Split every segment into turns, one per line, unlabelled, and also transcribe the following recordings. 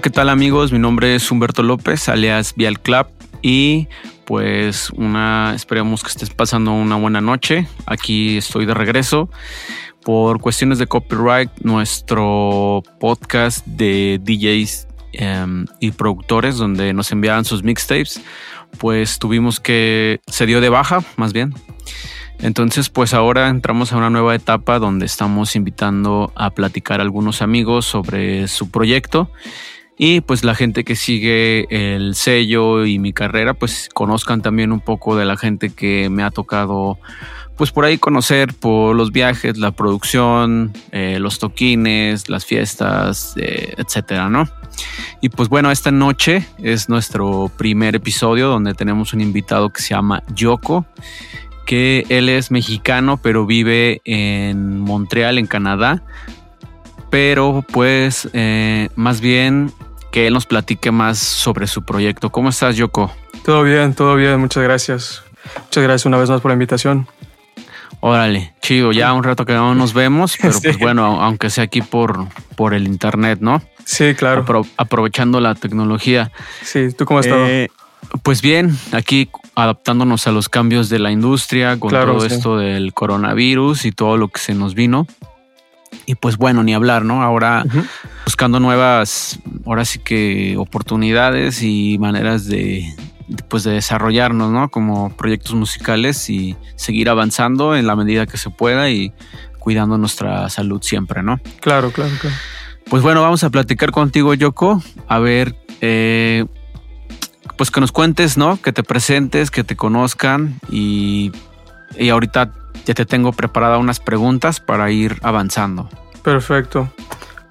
¿qué tal amigos? Mi nombre es Humberto López, alias Vial Club y pues una esperemos que estés pasando una buena noche. Aquí estoy de regreso. Por cuestiones de copyright, nuestro podcast de DJs em, y productores donde nos enviaban sus mixtapes, pues tuvimos que se dio de baja, más bien. Entonces, pues ahora entramos a una nueva etapa donde estamos invitando a platicar a algunos amigos sobre su proyecto y pues la gente que sigue el sello y mi carrera, pues conozcan también un poco de la gente que me ha tocado pues por ahí conocer por los viajes, la producción, eh, los toquines, las fiestas, eh, etcétera, ¿no? Y pues bueno, esta noche es nuestro primer episodio donde tenemos un invitado que se llama Yoko que él es mexicano, pero vive en Montreal, en Canadá. Pero pues eh, más bien que él nos platique más sobre su proyecto. ¿Cómo estás, Yoko?
Todo bien, todo bien, muchas gracias. Muchas gracias una vez más por la invitación.
Órale, chido, ya un rato que no nos vemos, pero pues bueno, aunque sea aquí por, por el internet, ¿no?
Sí, claro.
aprovechando la tecnología.
Sí, ¿tú cómo has estado?
Eh, pues bien, aquí adaptándonos a los cambios de la industria con todo esto del coronavirus y todo lo que se nos vino. Y pues bueno, ni hablar, ¿no? Ahora buscando nuevas, ahora sí que oportunidades y maneras de, pues de desarrollarnos, ¿no? Como proyectos musicales y seguir avanzando en la medida que se pueda y cuidando nuestra salud siempre, ¿no?
Claro, claro, claro.
Pues bueno, vamos a platicar contigo, Yoko, a ver eh, pues que nos cuentes, ¿no? Que te presentes, que te conozcan y, y ahorita ya te tengo preparada unas preguntas para ir avanzando.
Perfecto.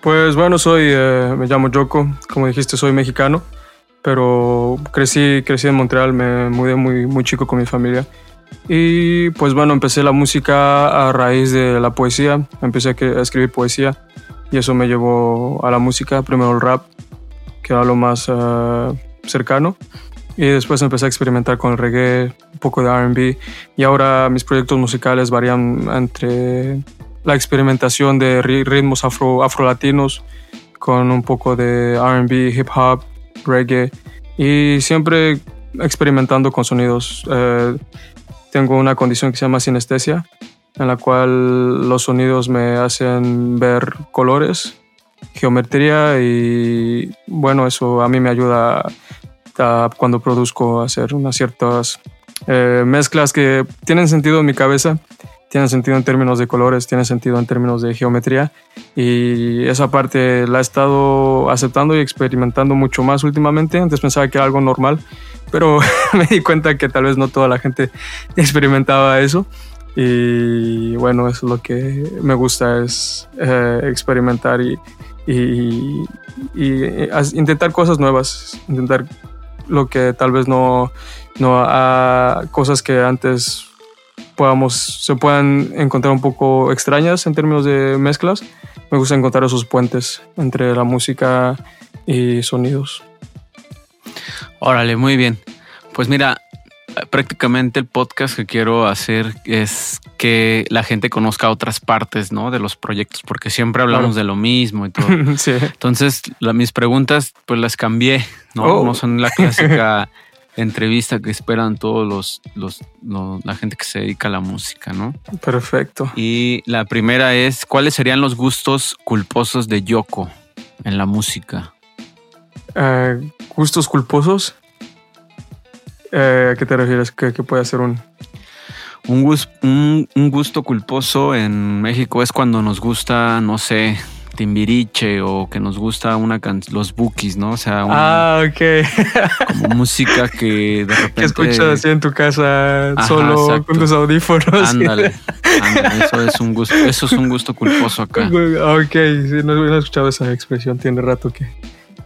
Pues bueno, soy, eh, me llamo Yoko, como dijiste, soy mexicano, pero crecí, crecí en Montreal, me mudé muy, muy chico con mi familia. Y pues bueno, empecé la música a raíz de la poesía, empecé a escribir poesía y eso me llevó a la música, primero el rap, que era lo más eh, cercano. Y después empecé a experimentar con reggae, un poco de RB. Y ahora mis proyectos musicales varían entre la experimentación de ritmos afro, afrolatinos con un poco de RB, hip hop, reggae. Y siempre experimentando con sonidos. Eh, tengo una condición que se llama sinestesia, en la cual los sonidos me hacen ver colores, geometría y bueno, eso a mí me ayuda cuando produzco hacer unas ciertas eh, mezclas que tienen sentido en mi cabeza, tienen sentido en términos de colores, tienen sentido en términos de geometría y esa parte la he estado aceptando y experimentando mucho más últimamente. Antes pensaba que era algo normal, pero me di cuenta que tal vez no toda la gente experimentaba eso. Y bueno, eso es lo que me gusta, es eh, experimentar y, y, y, intentar cosas nuevas, intentar lo que tal vez no, no a cosas que antes podamos, se puedan encontrar un poco extrañas en términos de mezclas. Me gusta encontrar esos puentes entre la música y sonidos.
Órale, muy bien. Pues mira, prácticamente el podcast que quiero hacer es que la gente conozca otras partes, ¿no? De los proyectos, porque siempre hablamos de lo mismo y todo. Entonces, mis preguntas, pues las cambié, ¿no? Oh. No son la clásica entrevista que esperan todos los, los, la gente que se dedica a la música, ¿no?
Perfecto.
Y la primera es, ¿cuáles serían los gustos culposos de Yoko en la música?
Eh, ¿Gustos culposos? Eh, ¿A qué te refieres? ¿Qué, puede ser un...?
Un, un, gusto culposo en México es cuando nos gusta, no sé, Timbiriche o que nos gusta una los bookies, ¿no? O sea,
ah, ok.
como música que de repente.
Que escuchas así en tu casa solo con tus audífonos.
Ándale, ándale, eso es un gusto, eso es un gusto culposo acá.
Ok, sí, no, he escuchado esa expresión, tiene rato que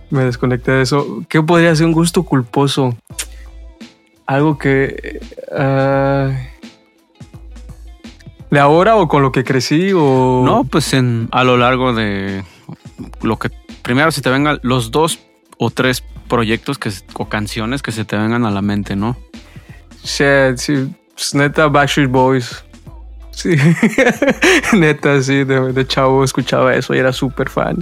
me desconecté de eso. ¿Qué podría ser un gusto culposo? Algo que... Uh, ¿De ahora o con lo que crecí o...?
No, pues en, a lo largo de lo que... Primero, si te vengan los dos o tres proyectos que, o canciones que se te vengan a la mente, ¿no?
Sí, sí. Pues neta, Backstreet Boys. Sí. neta, sí, de, de, chavo escuchaba eso y era súper fan.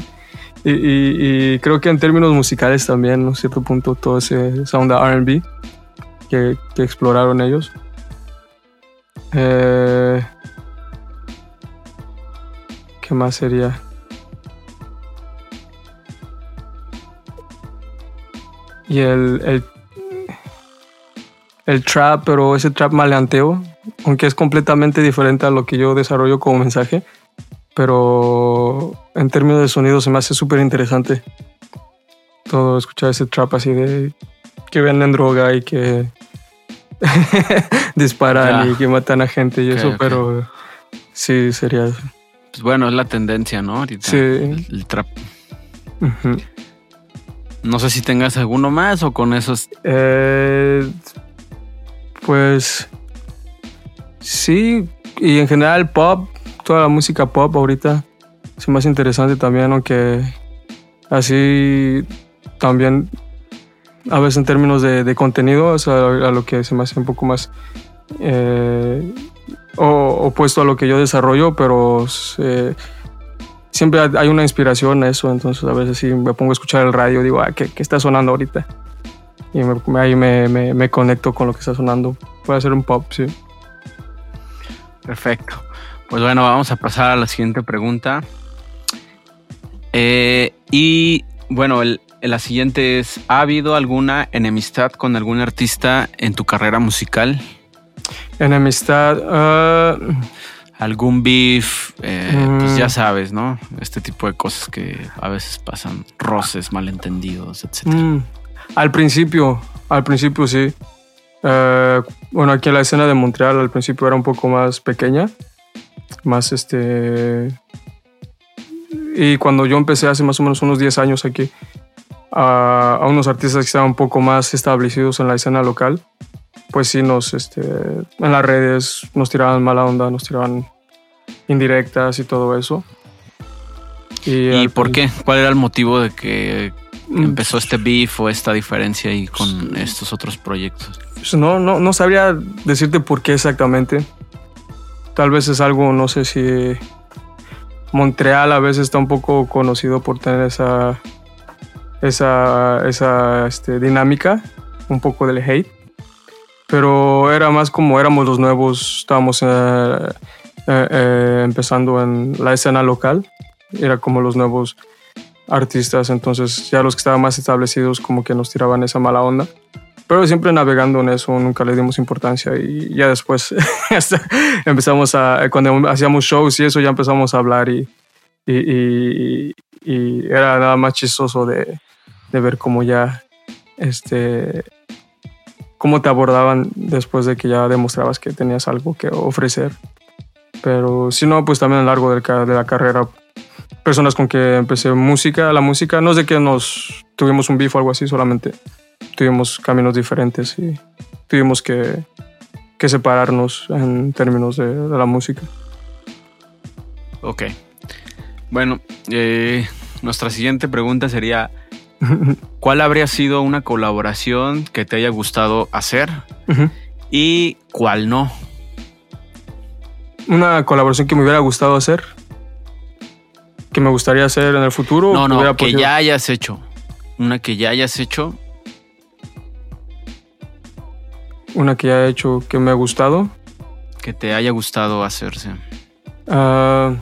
y, creo que en términos musicales también, a cierto punto, todo ese, esa onda RB que, exploraron ellos. Eh, ¿Qué más sería? Y el, el, el trap, pero ese trap maleanteo, aunque es completamente diferente a lo que yo desarrollo como mensaje, pero en términos de sonido se me hace súper interesante todo escuchar ese trap así de que venden droga y que disparan y que matan a gente y eso, pero sí sería eso.
Pues bueno, es la tendencia, ¿no?
sí.
El, trap. No sé si tengas alguno más o con esos.
Eh, pues sí, y en general pop, toda la música pop ahorita es más interesante también, aunque así también a veces en términos de, contenido, a lo que se me hace un poco más eh, opuesto a lo que yo desarrollo, pero siempre hay una inspiración a eso, entonces a veces sí me pongo a escuchar el radio, digo, ah, ¿qué, está sonando ahorita? Y ahí me, me, conecto con lo que está sonando. Puede ser un pop, sí.
Perfecto. Pues bueno, vamos a pasar a la siguiente pregunta. Eh, y bueno, la siguiente es, ¿ha habido alguna enemistad con algún artista en tu carrera musical?
Enemistad... Ah,
algún beef, eh, pues ya mm. sabes, ¿no? Este tipo de cosas que a veces pasan, roces, malentendidos, etc. Mm.
Al principio, al principio sí. Eh, bueno, aquí en la escena de Montreal al principio era un poco más pequeña, más este... Y cuando yo empecé hace más o menos unos 10 años aquí, a, a unos artistas que estaban un poco más establecidos en la escena local, pues sí nos, este, en las redes nos tiraban mala onda, nos tiraban indirectas y todo eso.
¿Y, por qué? ¿Cuál era el motivo de que mm. empezó este beef o esta diferencia ahí con estos otros proyectos?
No, no, no sabría decirte por qué exactamente. Tal vez es algo, no sé si Montreal a veces está un poco conocido por tener esa, esa, esa este, dinámica, un poco del hate pero era más como éramos los nuevos, estábamos eh, eh, eh, empezando en la escena local, era como los nuevos artistas, entonces ya los que estaban más establecidos como que nos tiraban esa mala onda. Pero siempre navegando en eso, nunca le dimos importancia y ya después empezamos a, cuando hacíamos shows y eso ya empezamos a hablar y, y, y, era nada más chistoso de, de ver cómo ya este, cómo te abordaban después de que ya demostrabas que tenías algo que ofrecer. Pero si no, pues también a lo largo de, la carrera, personas con que empecé música, la música, no es de que nos tuvimos un beef o algo así, solamente tuvimos caminos diferentes y tuvimos que, que separarnos en términos de, la música.
Ok. Bueno, eh, nuestra siguiente pregunta sería, ¿Cuál habría sido una colaboración que te haya gustado hacer y cuál no?
Una colaboración que me hubiera gustado hacer, que me gustaría hacer en el futuro.
No, no, que ya hayas hecho. Una que ya hayas hecho.
Una que ya he hecho que me ha gustado.
Que te haya gustado hacerse.
Ah...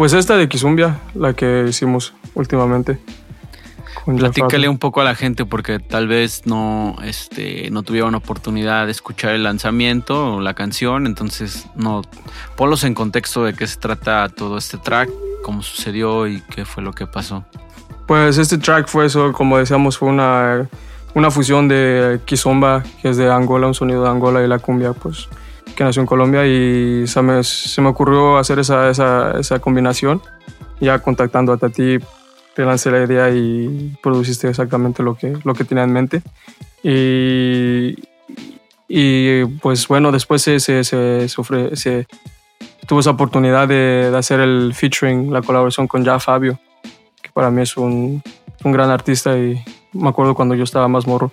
Pues esta de Kizumbia, la que hicimos últimamente.
Platícale un poco a la gente porque tal vez no, este, no tuvieron oportunidad de escuchar el lanzamiento o la canción, entonces no ponlos en contexto de qué se trata todo este track, cómo sucedió y qué fue lo que pasó.
Pues este track fue eso, como decíamos, fue una, una fusión de Kizomba, que es de Angola, un sonido de Angola y la cumbia, pues que nació en Colombia y se me, se me ocurrió hacer esa, esa, esa, combinación. Ya contactando a Tati, te lancé la idea y produciste exactamente lo que, lo que tenía en mente. Y, y pues bueno, después se, se, se, se tuvo esa oportunidad de, de, hacer el featuring, la colaboración con Ya Fabio, que para mí es un, un gran artista y me acuerdo cuando yo estaba más morro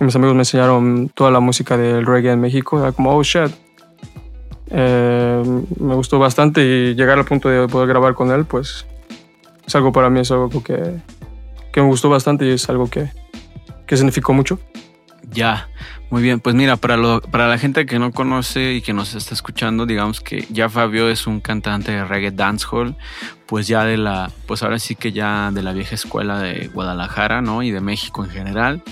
y mis amigos me enseñaron toda la música del reggae en México, era como, oh shit, Eh, me gustó bastante y llegar al punto de poder grabar con él, pues es algo para mí, es algo que, que me gustó bastante y es algo que, que significó mucho.
Ya, muy bien. Pues mira, para, lo, para la gente que no conoce y que nos está escuchando, digamos que ya Fabio es un cantante de reggae dancehall, pues ya de la, pues ahora sí que ya de la vieja escuela de Guadalajara, ¿no? Y de México en general.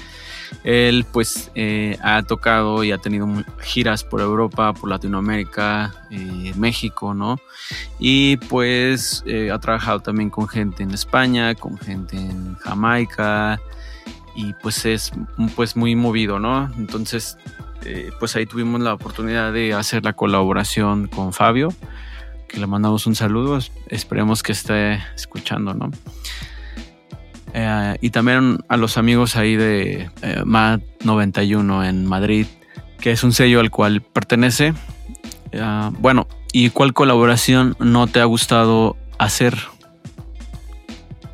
Él pues eh, ha tocado y ha tenido giras por Europa, por Latinoamérica, eh, México, ¿no? Y pues eh, ha trabajado también con gente en España, con gente en Jamaica, y pues es pues muy movido, ¿no? Entonces, eh, pues ahí tuvimos la oportunidad de hacer la colaboración con Fabio, que le mandamos un saludo, esperemos que esté escuchando, ¿no? Eh, y también a los amigos ahí de eh, MAD 91 en Madrid, que es un sello al cual pertenece. bueno, ¿y cuál colaboración no te ha gustado hacer?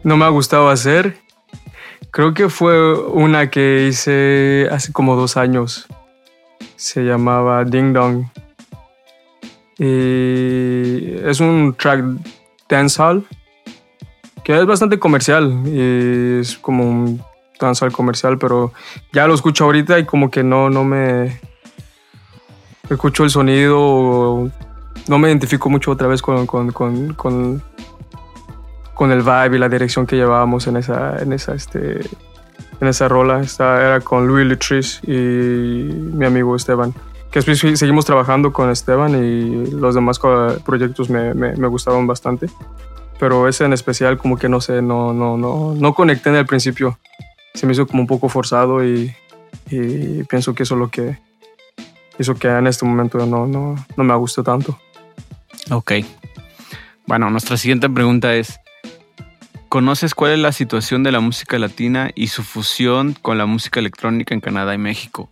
No me ha gustado hacer. Creo que fue una que hice hace como dos años. Se llamaba Ding Dong. Y es un track dancehall que es bastante comercial. Y es como un dancehall comercial, pero ya lo escucho ahorita y como que no, no me escucho el sonido. No me identifico mucho otra vez con, con, con, con con el vibe y la dirección que llevábamos en esa, en esa, este, en esa rola. Esta era con Louis Lutrice y mi amigo Esteban. Que después seguimos trabajando con Esteban y los demás proyectos me, me, me gustaban bastante. Pero ese en especial como que no sé, no, no, no, no conecté en el principio. Se me hizo como un poco forzado y, y pienso que eso es lo que hizo que en este momento no, no, no me guste tanto.
Ok. Bueno, nuestra siguiente pregunta es, ¿Conoces cuál es la situación de la música latina y su fusión con la música electrónica en Canadá y México?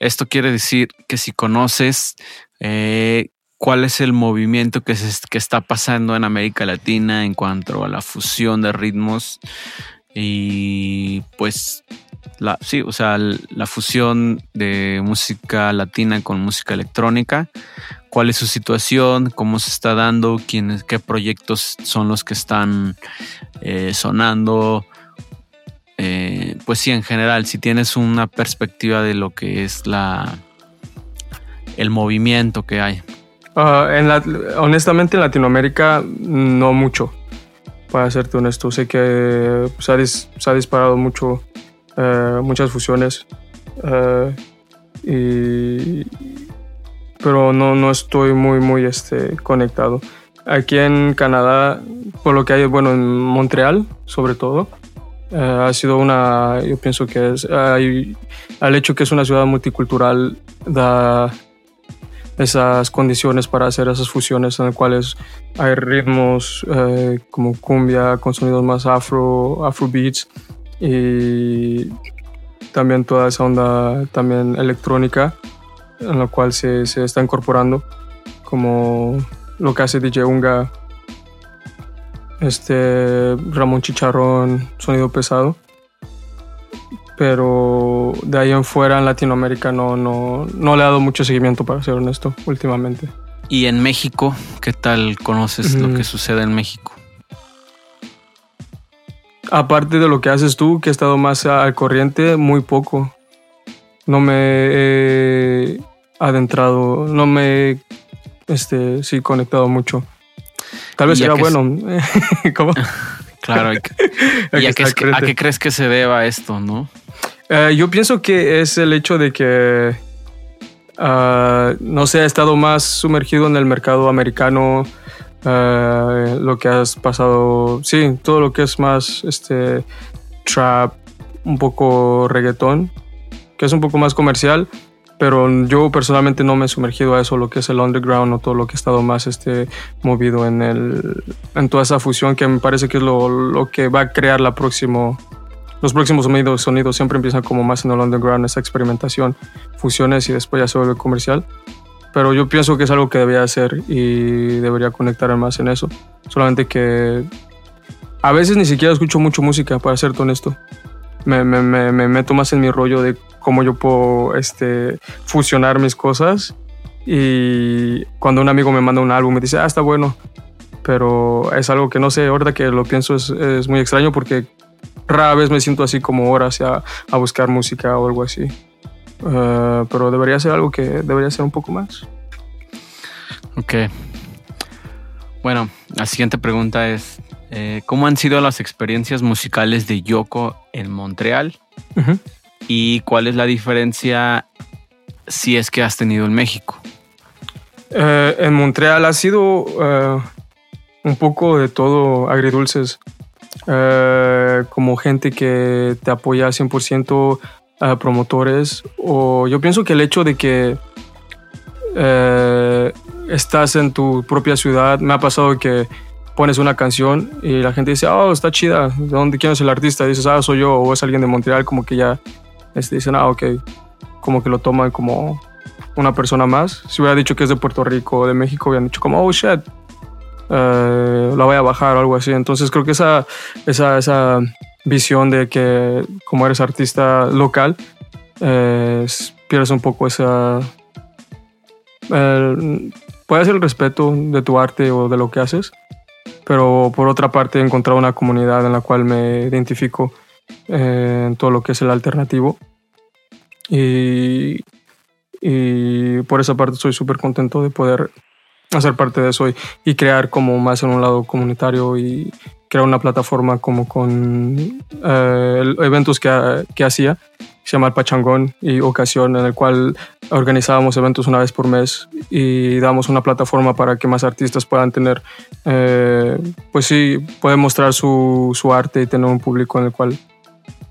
Esto quiere decir que si conoces eh, cuál es el movimiento que, se, que está pasando en América Latina en cuanto a la fusión de ritmos y pues la, sí, o sea, la fusión de música latina con música electrónica, cuál es su situación, cómo se está dando, quiénes, qué proyectos son los que están eh, sonando. Eh, pues sí, en general, si tienes una perspectiva de lo que es la el movimiento que hay.
Ah, en honestamente en Latinoamérica no mucho, para serte honesto. Sé que se ha, disparado mucho, eh, muchas fusiones. y pero no, no estoy muy, muy este, conectado. Aquí en Canadá, por lo que hay, bueno, en Montreal sobre todo, eh, ha sido una, yo pienso que es, al hecho que es una ciudad multicultural, da esas condiciones para hacer esas fusiones en las cuales hay ritmos eh, como cumbia con sonidos más afro, afro beats y también toda esa onda también electrónica en la cual se, se está incorporando, como lo que hace DJ Unga, este Ramón Chicharrón, sonido pesado. Pero de ahí en fuera en Latinoamérica no, no, no le he dado mucho seguimiento, para ser honesto, últimamente.
¿Y en México? ¿Qué tal conoces lo que sucede en México?
Aparte de lo que haces tú, que he estado más al corriente, muy poco no me he adentrado, no me he este, sí, conectado mucho. Tal vez sea bueno. ¿Cómo?
Claro. ¿Y a, qué, crees que se deba esto, no?
Eh, yo pienso que es el hecho de que ah, no se ha estado más sumergido en el mercado americano, eh, lo que has pasado, sí, todo lo que es más este trap, un poco reggaetón que es un poco más comercial, pero yo personalmente no me he sumergido a eso, lo que es el underground o todo lo que ha estado más este, movido en, el, en toda esa fusión que me parece que es lo, lo que va a crear la próximo, los próximos sonidos, siempre empiezan como más en el underground, esa experimentación, fusiones y después ya se vuelve comercial. Pero yo pienso que es algo que debería hacer y debería conectar más en eso. Solamente que a veces ni siquiera escucho mucho música, para ser honesto me, me, me, meto más en mi rollo de cómo yo puedo este, fusionar mis cosas Y cuando un amigo me manda un álbum, me dice, ah, está bueno. Pero es algo que no sé, ahorita que lo pienso es, es muy extraño porque rara vez me siento así como horas a, a buscar música o algo así. Eh, pero debería ser algo que debería ser un poco más.
Ok. Bueno, la siguiente pregunta es, eh, ¿cómo han sido las experiencias musicales de Yoko en Montreal? ¿Y cuál es la diferencia si es que has tenido en México?
Eh, en Montreal ha sido eh, un poco de todo agridulces. Eh, como gente que te apoya 100% a promotores. O yo pienso que el hecho de que eh, estás en tu propia ciudad, me ha pasado que pones una canción y la gente dice, oh, está chida, ¿de dónde quién es el artista? Dices, ah, soy yo, o es alguien de Montreal, como que ya este, dicen, ah, ok, como que lo toman como una persona más. Si hubiera dicho que es de Puerto Rico o de México, hubieran dicho como, oh, shit, eh, la voy a bajar o algo así. Entonces creo que esa, esa, esa visión de que como eres artista local, eh, pierdes un poco esa... puede ser el respeto de tu arte o de lo que haces, pero por otra parte he encontrado una comunidad en la cual me identifico eh, en todo lo que es el alternativo. Y, y por esa parte estoy súper contento de poder hacer parte de eso y, y crear como más en un lado comunitario y crear una plataforma como con eh, eventos que, que hacía, se llama el Pachangón y Ocasión, en el cual organizábamos eventos una vez por mes y damos una plataforma para que más artistas puedan tener, eh, pues sí, pueden mostrar su, su arte y tener un público en el cual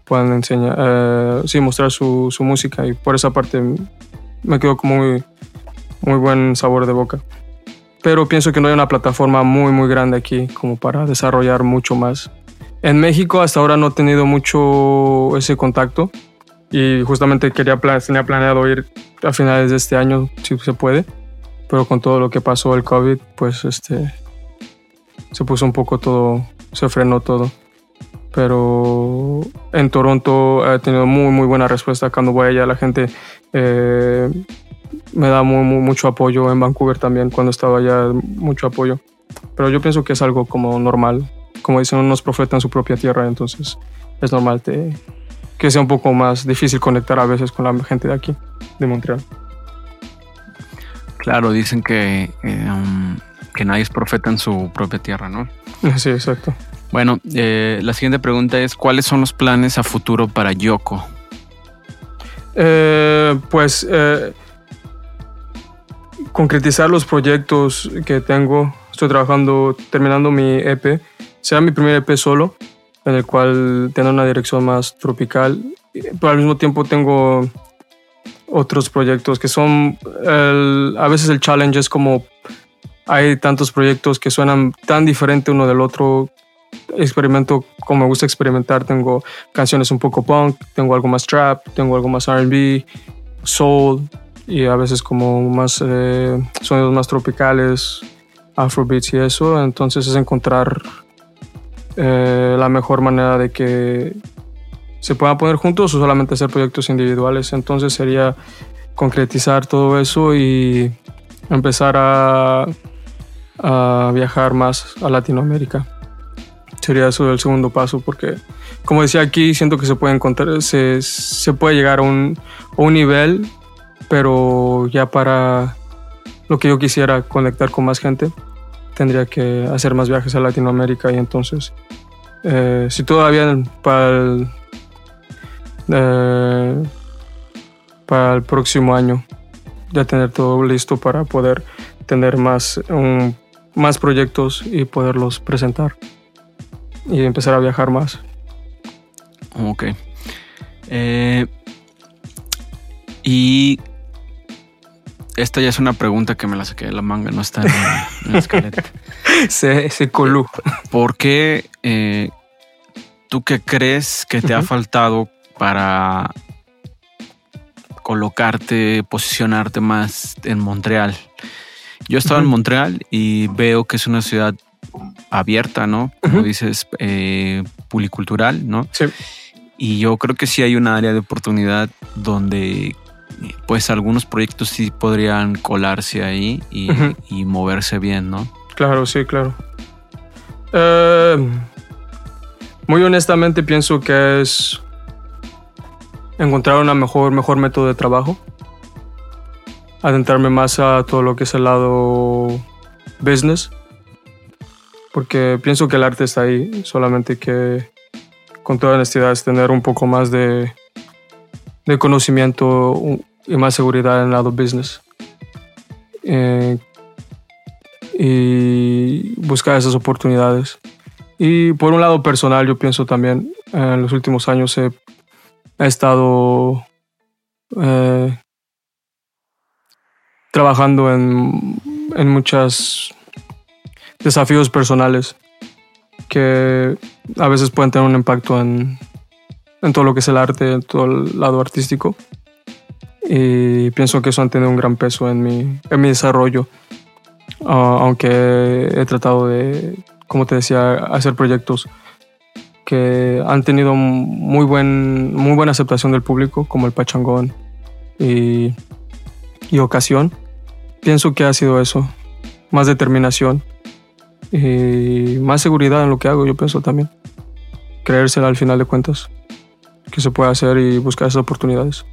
puedan enseñar, eh, sí, mostrar su, su música y por esa parte me quedo como muy, muy buen sabor de boca pero pienso que no hay una plataforma muy muy grande aquí como para desarrollar mucho más. En México hasta ahora no he tenido mucho ese contacto y justamente quería tenía planeado ir a finales de este año si se puede, pero con todo lo que pasó el COVID, pues este se puso un poco todo, se frenó todo. Pero en Toronto he tenido muy muy buena respuesta cuando voy allá la gente eh, me da muy, muy- mucho apoyo en Vancouver también, cuando estaba allá, mucho apoyo. Pero yo pienso que es algo como normal. Como dicen unos profetas en su propia tierra, entonces es normal te- que sea un poco más difícil conectar a veces con la gente de aquí, de Montreal.
Claro, dicen que, eh, um, que nadie es profeta en su propia tierra, ¿no?
Sí, exacto.
Bueno, eh, la siguiente pregunta es, ¿cuáles son los planes a futuro para Yoko?
Eh, pues eh, concretizar los proyectos que tengo. Estoy trabajando, terminando mi EP. Será mi primer EP solo, en el cual tiene una dirección más tropical. Pero al mismo tiempo tengo otros proyectos que son... a veces el challenge es como... Hay tantos proyectos que suenan tan diferente uno del otro. Experimento como me gusta experimentar. Tengo canciones un poco punk, tengo algo más trap, tengo algo más RB, soul y a veces como más eh, sonidos más tropicales, afrobeats y eso. Entonces es encontrar eh, la mejor manera de que se puedan poner juntos o solamente hacer proyectos individuales. Entonces sería concretizar todo eso y empezar a, a viajar más a Latinoamérica sería eso el segundo paso porque como decía aquí siento que se puede encontrar se, se puede llegar a un, a un nivel pero ya para lo que yo quisiera conectar con más gente tendría que hacer más viajes a Latinoamérica y entonces eh, si todavía para el, eh, para el próximo año ya tener todo listo para poder tener más más proyectos y poderlos presentar y empezar a viajar más.
Ok. Eh, y esta ya es una pregunta que me la saqué de la manga, no está en, en la escaleta.
Se, se colú.
¿Por qué eh, tú qué crees que te ha faltado para colocarte, posicionarte más en Montreal? Yo he estado en. Montreal y veo que es una ciudad abierta, ¿no? Como dices, eh, policultural, ¿no?
Sí.
Y yo creo que sí hay un área de oportunidad donde pues algunos proyectos sí podrían colarse ahí y, y moverse bien, ¿no?
Claro, sí, claro. Eh, muy honestamente pienso que es encontrar un mejor, mejor método de trabajo. Adentrarme más a todo lo que es el lado business. Porque pienso que el arte está ahí, solamente que con toda honestidad es tener un poco más de, de conocimiento y más seguridad en el lado business. Eh, y buscar esas oportunidades. Y por un lado personal, yo pienso también, en los últimos años he, estado eh, trabajando en, en muchos desafíos personales que a veces pueden tener un impacto en, en todo lo que es el arte, en todo el lado artístico. Y pienso que eso han tenido un gran peso en mi, en mi desarrollo Ah, aunque he tratado de, como te decía, hacer proyectos que han tenido muy, buen, muy buena aceptación del público, como el Pachangón y, y Ocasión. Pienso que ha sido eso, más determinación y más seguridad en lo que hago, yo pienso también. Creérsela al final de cuentas, que se puede hacer y buscar esas oportunidades.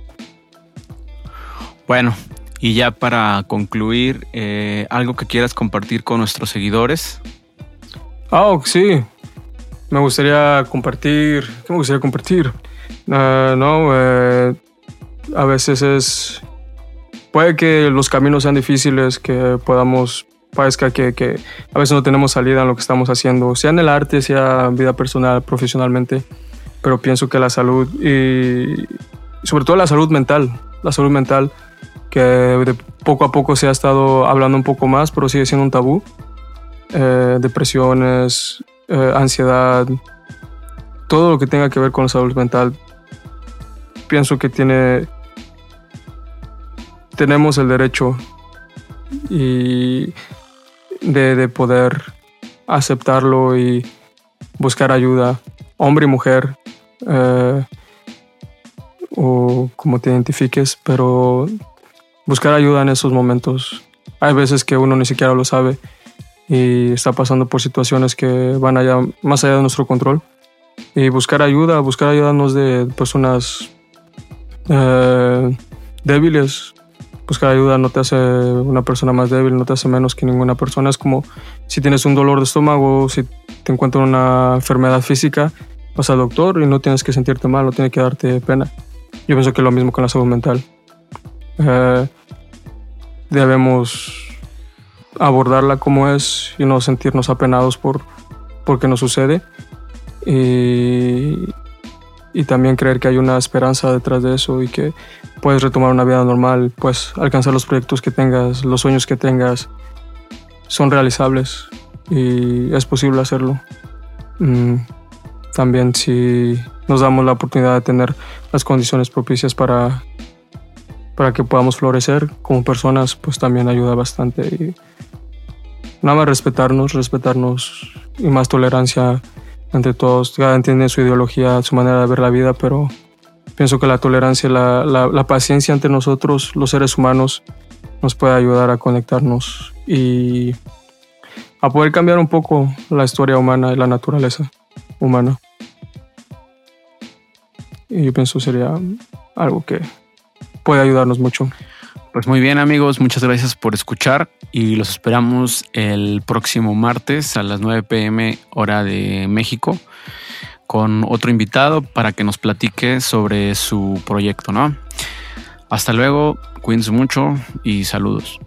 Bueno, y ya para concluir, eh, algo que quieras compartir con nuestros seguidores.
Ah, sí. Me gustaría compartir. ¿Qué me gustaría compartir? Ah, no, eh, a veces es. Puede que los caminos sean difíciles, que podamos. Parezca que, que a veces no tenemos salida en lo que estamos haciendo, sea en el arte, sea en vida personal, profesionalmente. Pero pienso que la salud y. Sobre todo la salud mental. La salud mental que de poco a poco se ha estado hablando un poco más, pero sigue siendo un tabú. Eh, depresiones, eh, ansiedad, todo lo que tenga que ver con la salud mental, pienso que tiene, tenemos el derecho y de, de poder aceptarlo y buscar ayuda, hombre y mujer, eh, o como te identifiques, pero buscar ayuda en esos momentos. Hay veces que uno ni siquiera lo sabe y está pasando por situaciones que van allá, más allá de nuestro control. Y buscar ayuda, buscar ayuda no es de personas eh, débiles. Buscar ayuda no te hace una persona más débil, no te hace menos que ninguna persona. Es como si tienes un dolor de estómago, si te encuentras una enfermedad física, vas al doctor y no tienes que sentirte mal, no tiene que darte pena. Yo pienso que es lo mismo con la salud mental. Eh, debemos abordarla como es y no sentirnos apenados por, por qué nos sucede. Y, y, también creer que hay una esperanza detrás de eso y que puedes retomar una vida normal, puedes alcanzar los proyectos que tengas, los sueños que tengas, son realizables y es posible hacerlo. Mm, también si nos damos la oportunidad de tener las condiciones propicias para para que podamos florecer como personas, pues también ayuda bastante. Nada más respetarnos, respetarnos y más tolerancia entre todos. Cada quien tiene su ideología, su manera de ver la vida, pero pienso que la tolerancia, la, la, paciencia entre nosotros, los seres humanos, nos puede ayudar a conectarnos y a poder cambiar un poco la historia humana y la naturaleza humana. Y yo pienso sería algo que puede ayudarnos mucho.
Pues muy bien amigos, muchas gracias por escuchar y los esperamos el próximo martes a las 9 pm hora de México con otro invitado para que nos platique sobre su proyecto, ¿no? Hasta luego, cuídense mucho y saludos.